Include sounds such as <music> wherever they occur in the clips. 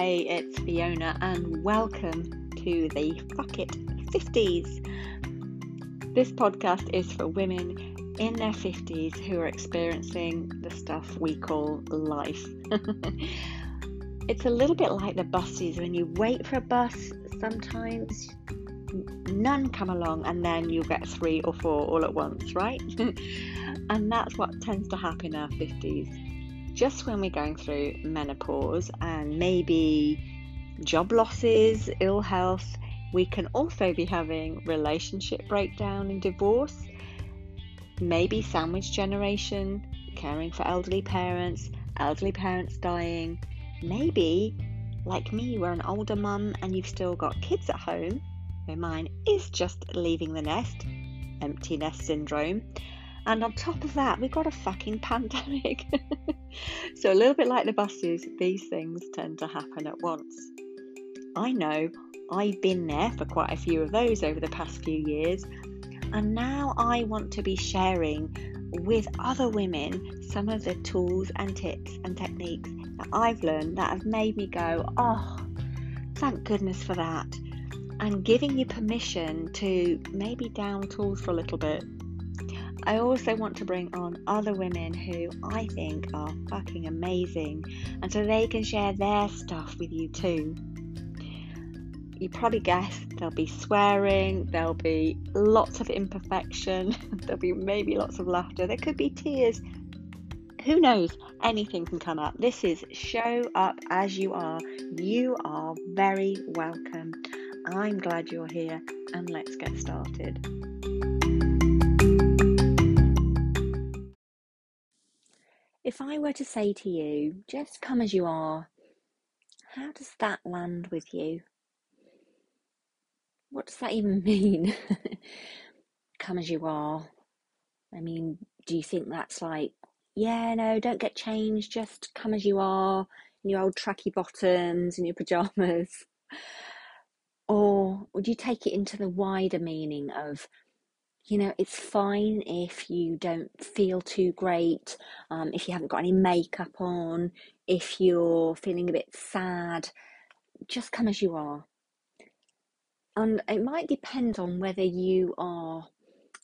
Hey, it's Fiona, and welcome to the Fuck It 50s. This podcast is for women in their 50s who are experiencing the stuff we call life. <laughs> it's a little bit like the buses when you wait for a bus, sometimes none come along, and then you'll get three or four all at once, right? <laughs> and that's what tends to happen in our 50s just when we're going through menopause and maybe job losses, ill health, we can also be having relationship breakdown and divorce, maybe sandwich generation, caring for elderly parents, elderly parents dying, maybe like me, you're an older mum and you've still got kids at home, mine is just leaving the nest, empty nest syndrome. And on top of that, we've got a fucking pandemic. <laughs> so, a little bit like the buses, these things tend to happen at once. I know I've been there for quite a few of those over the past few years, and now I want to be sharing with other women some of the tools and tips and techniques that I've learned that have made me go, oh, thank goodness for that. And giving you permission to maybe down tools for a little bit I also want to bring on other women who I think are fucking amazing and so they can share their stuff with you too. You probably guessed there'll be swearing, there'll be lots of imperfection, <laughs> there'll be maybe lots of laughter, there could be tears. Who knows? Anything can come up. This is Show Up As You Are. You are very welcome. I'm glad you're here, and let's get started. If I were to say to you, just come as you are, how does that land with you? What does that even <laughs> mean? come as you are. I mean, do you think that's like, yeah, no, don't get changed, just come as you are, in your old tracky bottoms and your pajamas? Or would you take it into the wider meaning of you know, it's fine if you don't feel too great, um, if you haven't got any makeup on, if you're feeling a bit sad, just come as you are. And it might depend on whether you are,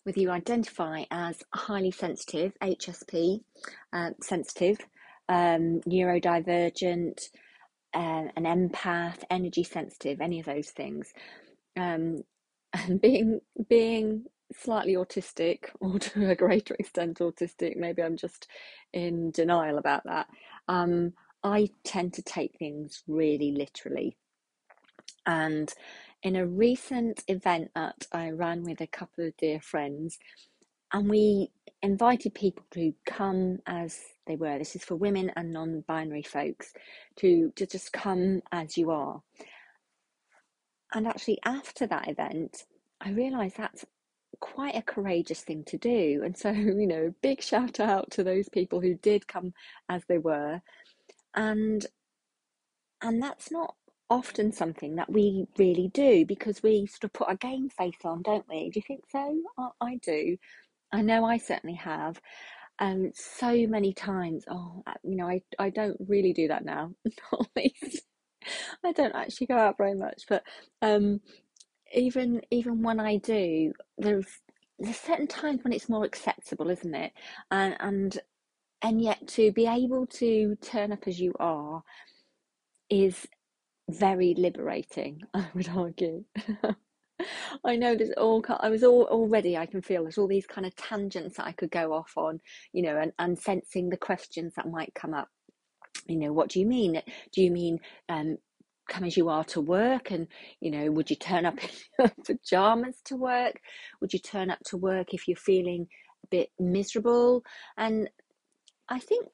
whether you identify as highly sensitive, HSP, uh, sensitive, um, neurodivergent, uh, an empath, energy sensitive, any of those things. Um, and <laughs> being being slightly autistic <laughs> or to a greater extent autistic maybe i'm just in denial about that um, i tend to take things really literally. And in a recent event that i ran with a couple of dear friends and we invited people to come as they were. This is for women and non-binary folks to to just come as you are. And actually after that event I realised that's quite a courageous thing to do. And so, <laughs> you know, big shout out to those people who did come as they were. And and that's not often something that we really do because we sort of put a game face on, don't we? Do you think so? I, I do. I know I certainly have. Um, so many times. Oh, you know, I I don't really do that now. <laughs> Not least. I don't actually go out very much, but um, even even when I do, there's there's certain times when it's more acceptable, isn't it? And and and yet to be able to turn up as you are is very liberating. <laughs> I would argue. <laughs> I know there's all I was all already I can feel there's all these kind of tangents that I could go off on, you know, and, and sensing the questions that might come up. You know, what do you mean? Do you mean um, come as you are to work and you know would you turn up <laughs> in your pajamas to work? Would you turn up to work if you're feeling a bit miserable? And i think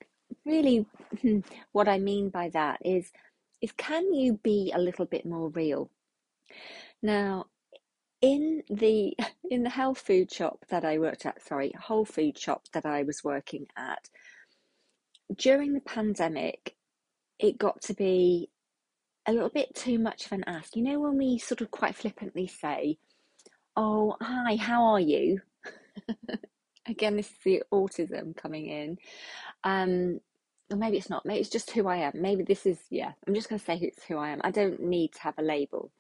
really hmm, what i mean by that is is can you be a little bit more real? Now in the <laughs> in the health food shop that i worked at sorry whole food shop that i was working at during the pandemic it got to be a little bit too much of an ask. You know, when we sort of quite flippantly say, Oh, hi, how are you? <laughs> Again, this is the autism coming in. Um, or maybe it's not, maybe it's just who I am. Maybe this is, yeah, I'm just going to say it's who I am. I don't need to have a label,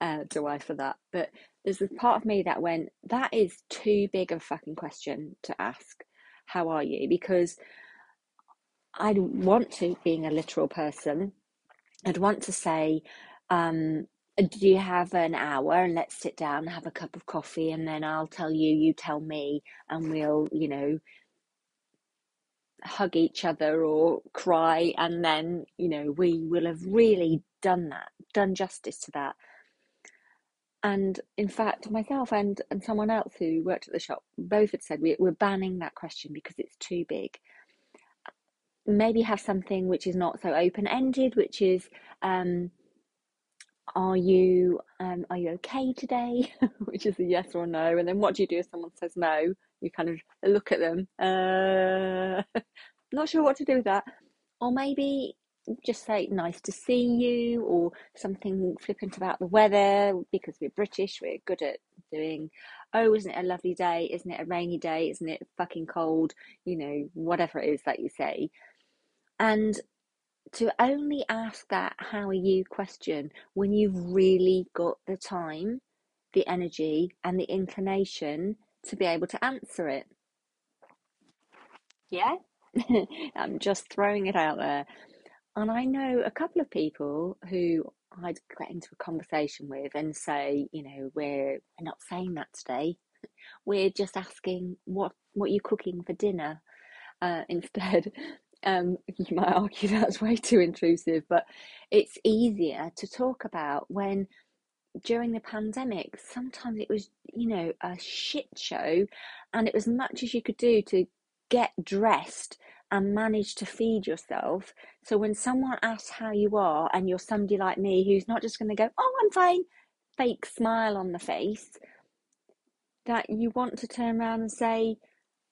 uh, do I, for that? But there's a part of me that went, that is too big of a fucking question to ask. How are you? Because I'd want to, being a literal person, I'd want to say, um, do you have an hour and let's sit down and have a cup of coffee and then I'll tell you, you tell me, and we'll, you know, hug each other or cry and then, you know, we will have really done that, done justice to that. And in fact, myself and, and someone else who worked at the shop both had said we, we're banning that question because it's too big maybe have something which is not so open ended, which is, um, are you um, are you okay today? <laughs> which is a yes or no. And then what do you do if someone says no? You kind of look at them. Uh, <laughs> not sure what to do with that. Or maybe just say nice to see you or something flippant about the weather because we're British, we're good at doing, oh, isn't it a lovely day? Isn't it a rainy day? Isn't it fucking cold? You know, whatever it is that you say. And to only ask that how are you question when you've really got the time, the energy, and the inclination to be able to answer it. Yeah? <laughs> I'm just throwing it out there. And I know a couple of people who I'd get into a conversation with and say, you know, we're, we're not saying that today. We're just asking what what you're cooking for dinner uh, <laughs> instead. Um, <laughs> you might argue that's way too intrusive, but it's easier to talk about when during the pandemic, sometimes it was, you know, a shit show, and it was much as you could do to get dressed and manage to feed yourself. So when someone asks how you are, and you're somebody like me who's not just going to go, oh, I'm fine, fake smile on the face, that you want to turn around and say,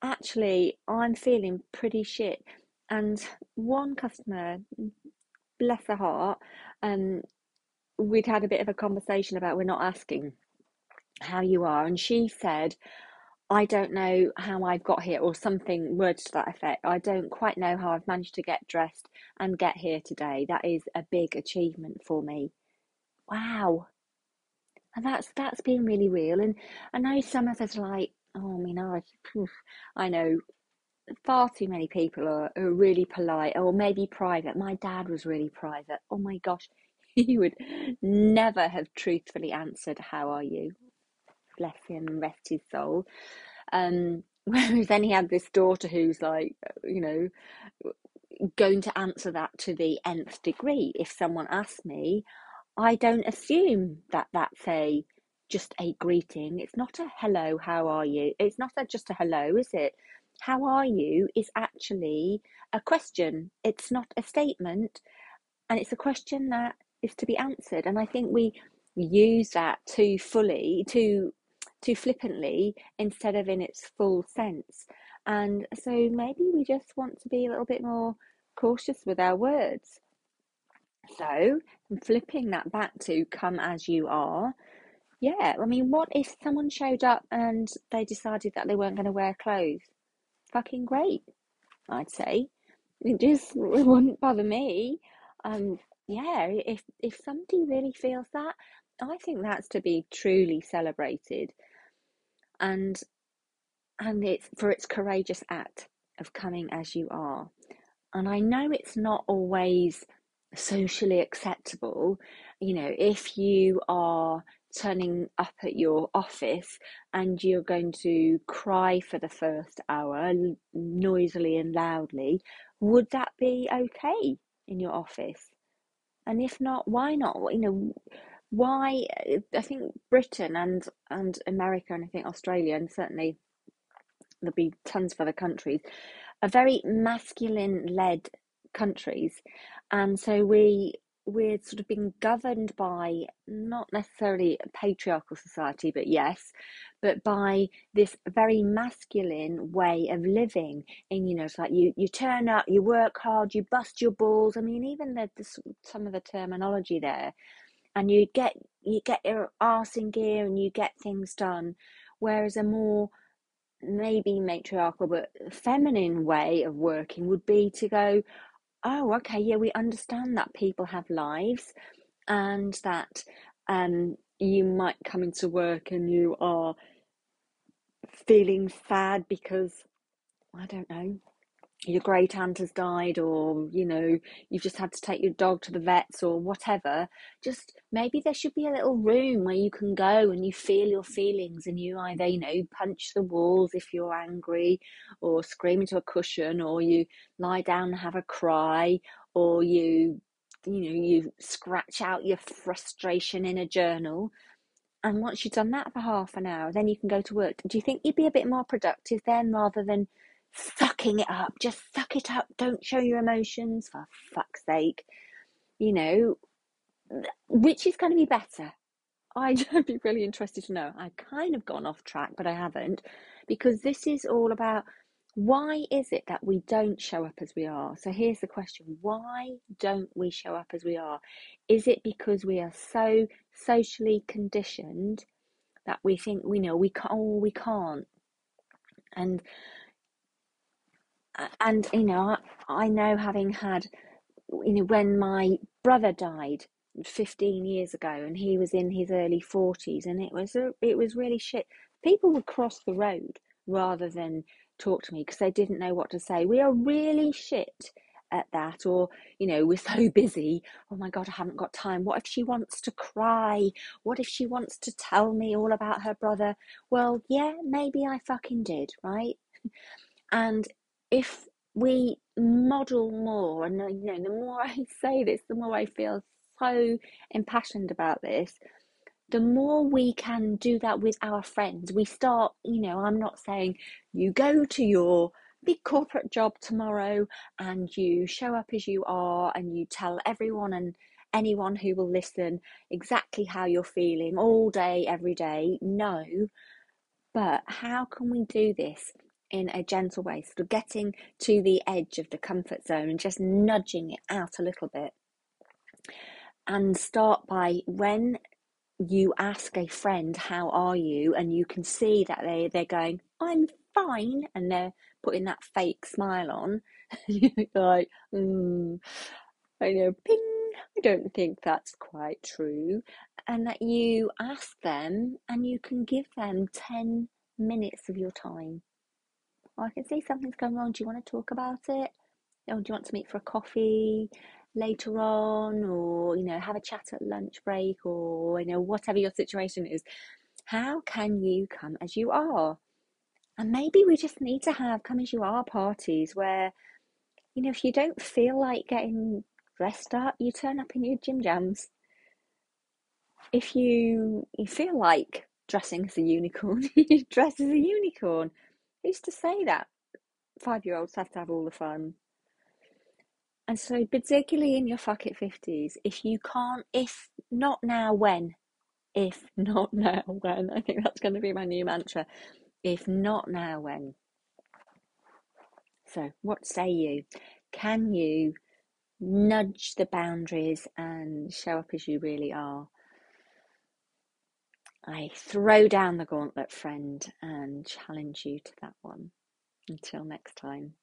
actually, I'm feeling pretty shit. And one customer, bless her heart, um, we'd had a bit of a conversation about we're not asking how you are, and she said, I don't know how I've got here, or something, words to that effect. I don't quite know how I've managed to get dressed and get here today. That is a big achievement for me. Wow. And that's that's been really real. And I know some of us are like, oh, mean, I, I know far too many people are, are really polite or maybe private. My dad was really private. Oh my gosh, <laughs> he would never have truthfully answered, How are you? Bless him, rest his soul. Um, <laughs> whereas then he had this daughter who's like, you know, going to answer that to the nth degree. If someone asks me, I don't assume that that's a just a greeting. It's not a hello, how are you? It's not a, just a hello, is it? How are you is actually a question. It's not a statement, and it's a question that is to be answered. And I think we use that too fully, too too flippantly, instead of in its full sense. And so maybe we just want to be a little bit more cautious with our words. So, flipping that back to come as you are, yeah, I mean, what if someone showed up and they decided that they weren't going to wear clothes? Fucking great, I'd say. It just <laughs> wouldn't bother me. Um, yeah, if if somebody really feels that, I think that's to be truly celebrated, and and it's for its courageous act of coming as you are. And I know it's not always socially acceptable. You know, if you are turning up at your office and you're going to cry for the first hour noisily and loudly, would that be okay in your office? And if not, why not? You know, why? I think Britain and and America and I think Australia and certainly there'll be tons of other countries are very masculine led countries, and so we we're sort of being governed by not necessarily a patriarchal society, but yes, but by this very masculine way of living. And you know, it's like you you turn up, you work hard, you bust your balls. I mean, even the, the some of the terminology there, and you get you get your arse in gear and you get things done. Whereas a more maybe matriarchal but feminine way of working would be to go, oh, okay, yeah, we understand that people have lives and that um, you might come into work and you are feeling sad because, I don't know, your great aunt has died or you know you've just had to take your dog to the vets or whatever just maybe there should be a little room where you can go and you feel your feelings and you either you know punch the walls if you're angry or scream into a cushion or you lie down and have a cry or you you know you scratch out your frustration in a journal. And once you've done that for half an hour then you can go to work. Do you think you'd be a bit more productive then rather than sucking it up. Just suck it up. Don't show your emotions, for fuck's sake. You know, which is going to be better? I'd <laughs> be really interested to know. I've kind of gone off track, but I haven't, because this is all about why is it that we don't show up as we are? So here's the question why don't we show up as we are? Is it because we are so socially conditioned that we think we know we can't, oh, we can't? And and you know, I, I know having had, you know, when my brother died 15 years ago, and he was in his early 40s, and it was a, it was really shit. People would cross the road rather than talk to me because they didn't know what to say. We are really shit at that or you know we're so <laughs> busy oh my god i haven't got time what if she wants to cry what if she wants to tell me all about her brother well yeah maybe i fucking did right and if we model more, and you know, the more <laughs> I say this, the more I feel so impassioned about this, the more we can do that with our friends. We start, you know, I'm not saying you go to your big corporate job tomorrow and you show up as you are and you tell everyone and anyone who will listen exactly how you're feeling all day, every day. No. But how can we do this in a gentle way, sort of getting to the edge of the comfort zone and just nudging it out a little bit. And start by when you ask a friend, How are you? and you can see that they, they're going, I'm fine, and they're putting that fake smile on. <laughs> like, mm, I know, ping, I don't think that's quite true. And that you ask them and you can give them 10 minutes of your time oh, I can see something's going wrong. Do you want to talk about it? Or do you want to meet for a coffee later on? Or, you know, have a chat at lunch break or, you know, whatever your situation is. How can you come as you are? And maybe we just need to have come as you are parties where, you know, if you don't feel like getting dressed up, you turn up in your gym jams. If you you feel like dressing as a unicorn, <laughs> you dress as a unicorn. Who's to say that five year olds have to have all the fun? And so, particularly in your fuck it 50s, if you can't, if not now, when? If <laughs> not now, when? I think that's going to be my new mantra. If not now, when? So, what say you? Can you nudge the boundaries and show up as you really are? I throw down the gauntlet, friend, and challenge you to that one. Until next time.